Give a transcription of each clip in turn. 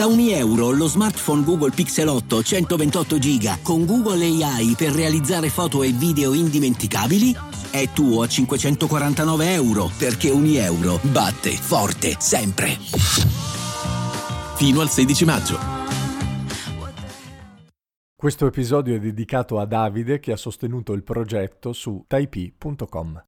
Da ogni euro lo smartphone Google Pixel 8 128 GB con Google AI per realizzare foto e video indimenticabili è tuo a 549 euro perché ogni euro batte forte sempre. Fino al 16 maggio. Questo episodio è dedicato a Davide che ha sostenuto il progetto su taipi.com.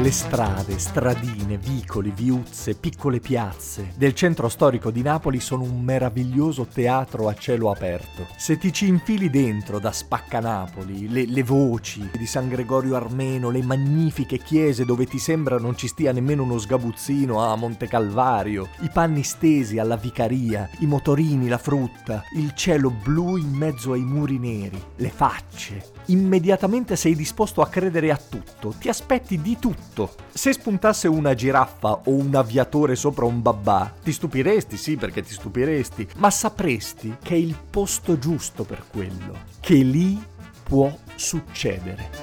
Le strade, stradine, vicoli, viuzze, piccole piazze del centro storico di Napoli sono un meraviglioso teatro a cielo aperto. Se ti ci infili dentro da Spaccanapoli, le, le voci di San Gregorio Armeno, le magnifiche chiese dove ti sembra non ci stia nemmeno uno sgabuzzino a Monte Calvario, i panni stesi alla vicaria, i motorini, la frutta, il cielo blu in mezzo ai muri neri, le facce, immediatamente sei disposto a credere a tutto, ti aspetti di tutto. Se spuntasse una giraffa o un aviatore sopra un babà, ti stupiresti, sì, perché ti stupiresti, ma sapresti che è il posto giusto per quello, che lì può succedere.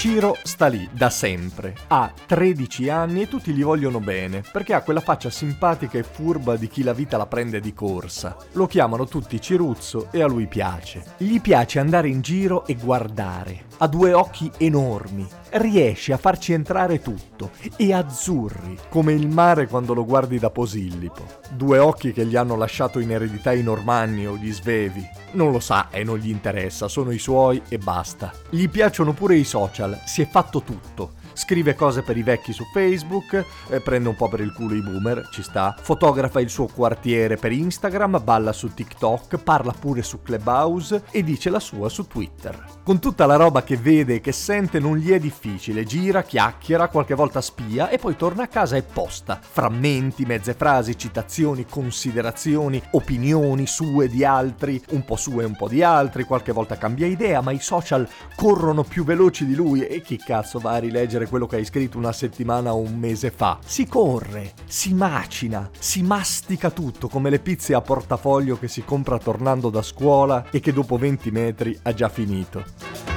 Ciro sta lì da sempre, ha 13 anni e tutti gli vogliono bene, perché ha quella faccia simpatica e furba di chi la vita la prende di corsa. Lo chiamano tutti Ciruzzo e a lui piace. Gli piace andare in giro e guardare. Ha due occhi enormi, riesce a farci entrare tutto e azzurri, come il mare quando lo guardi da Posillipo. Due occhi che gli hanno lasciato in eredità i Normanni o gli Svevi. Non lo sa e non gli interessa, sono i suoi e basta. Gli piacciono pure i social, si è fatto tutto scrive cose per i vecchi su Facebook, eh, prende un po' per il culo i boomer, ci sta, fotografa il suo quartiere per Instagram, balla su TikTok, parla pure su Clubhouse e dice la sua su Twitter. Con tutta la roba che vede e che sente non gli è difficile, gira, chiacchiera, qualche volta spia e poi torna a casa e posta. Frammenti, mezze frasi, citazioni, considerazioni, opinioni sue di altri, un po' sue e un po' di altri, qualche volta cambia idea, ma i social corrono più veloci di lui e chi cazzo va a rileggere leggere quello che hai scritto una settimana o un mese fa. Si corre, si macina, si mastica tutto come le pizze a portafoglio che si compra tornando da scuola e che dopo 20 metri ha già finito.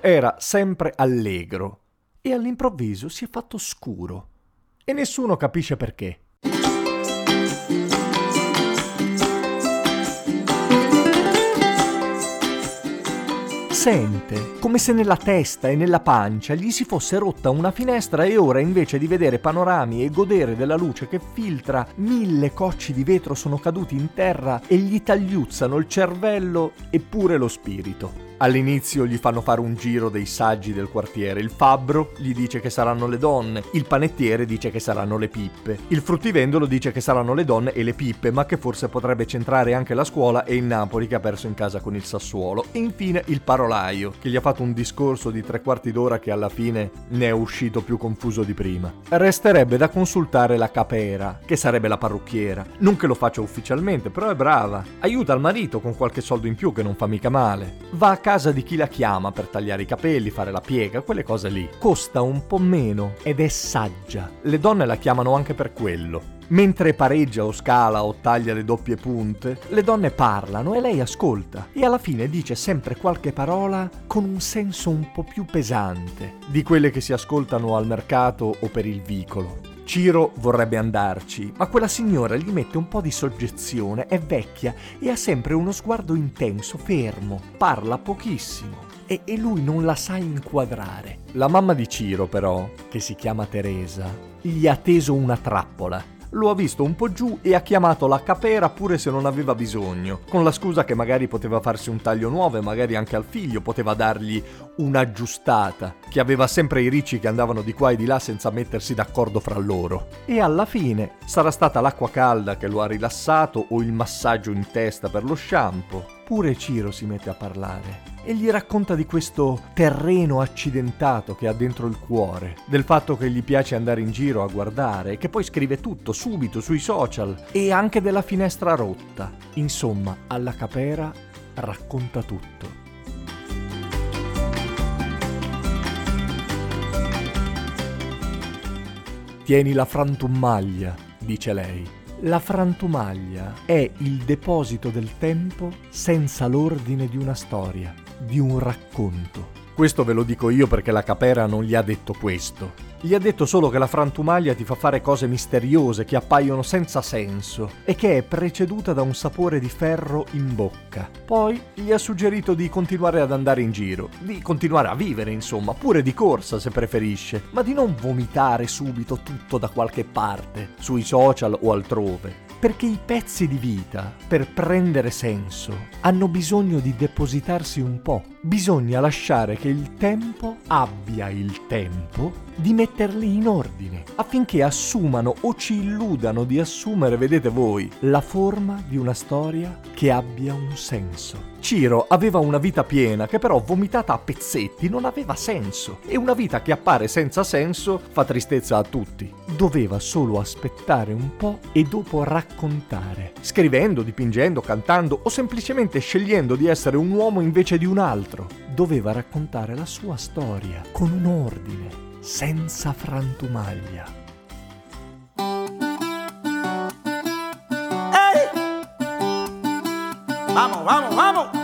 Era sempre allegro, e all'improvviso si è fatto scuro e nessuno capisce perché. Sente come se nella testa e nella pancia gli si fosse rotta una finestra e ora invece di vedere panorami e godere della luce che filtra, mille cocci di vetro sono caduti in terra e gli tagliuzzano il cervello e pure lo spirito. All'inizio gli fanno fare un giro dei saggi del quartiere, il fabbro gli dice che saranno le donne, il panettiere dice che saranno le pippe, il fruttivendolo dice che saranno le donne e le pippe, ma che forse potrebbe centrare anche la scuola e il Napoli che ha perso in casa con il Sassuolo, e infine il parolaio, che gli ha fatto un discorso di tre quarti d'ora che alla fine ne è uscito più confuso di prima. Resterebbe da consultare la capera, che sarebbe la parrucchiera, non che lo faccia ufficialmente, però è brava, aiuta il marito con qualche soldo in più che non fa mica male, va a casa di chi la chiama per tagliare i capelli, fare la piega, quelle cose lì. Costa un po' meno ed è saggia. Le donne la chiamano anche per quello. Mentre pareggia o scala o taglia le doppie punte, le donne parlano e lei ascolta e alla fine dice sempre qualche parola con un senso un po' più pesante di quelle che si ascoltano al mercato o per il vicolo. Ciro vorrebbe andarci, ma quella signora gli mette un po' di soggezione, è vecchia e ha sempre uno sguardo intenso, fermo, parla pochissimo e, e lui non la sa inquadrare. La mamma di Ciro però, che si chiama Teresa, gli ha teso una trappola lo ha visto un po' giù e ha chiamato la capera pure se non aveva bisogno, con la scusa che magari poteva farsi un taglio nuovo e magari anche al figlio poteva dargli un'aggiustata, che aveva sempre i ricci che andavano di qua e di là senza mettersi d'accordo fra loro. E alla fine sarà stata l'acqua calda che lo ha rilassato o il massaggio in testa per lo shampoo Pure Ciro si mette a parlare e gli racconta di questo terreno accidentato che ha dentro il cuore, del fatto che gli piace andare in giro a guardare che poi scrive tutto subito sui social e anche della finestra rotta. Insomma, alla capera racconta tutto. Tieni la frantumaglia, dice lei. La frantumaglia è il deposito del tempo senza l'ordine di una storia, di un racconto. Questo ve lo dico io perché la capera non gli ha detto questo. Gli ha detto solo che la frantumaglia ti fa fare cose misteriose che appaiono senza senso e che è preceduta da un sapore di ferro in bocca. Poi gli ha suggerito di continuare ad andare in giro, di continuare a vivere insomma, pure di corsa se preferisce, ma di non vomitare subito tutto da qualche parte, sui social o altrove perché i pezzi di vita, per prendere senso, hanno bisogno di depositarsi un po'. Bisogna lasciare che il tempo abbia il tempo di metterli in ordine, affinché assumano o ci illudano di assumere, vedete voi, la forma di una storia che abbia un senso. Ciro aveva una vita piena che però vomitata a pezzetti non aveva senso e una vita che appare senza senso fa tristezza a tutti. Doveva solo aspettare un po' e dopo raccontare, scrivendo, dipingendo, cantando o semplicemente scegliendo di essere un uomo invece di un altro. Doveva raccontare la sua storia con un ordine, senza frantumaglia. Vamos, vamos, vamos.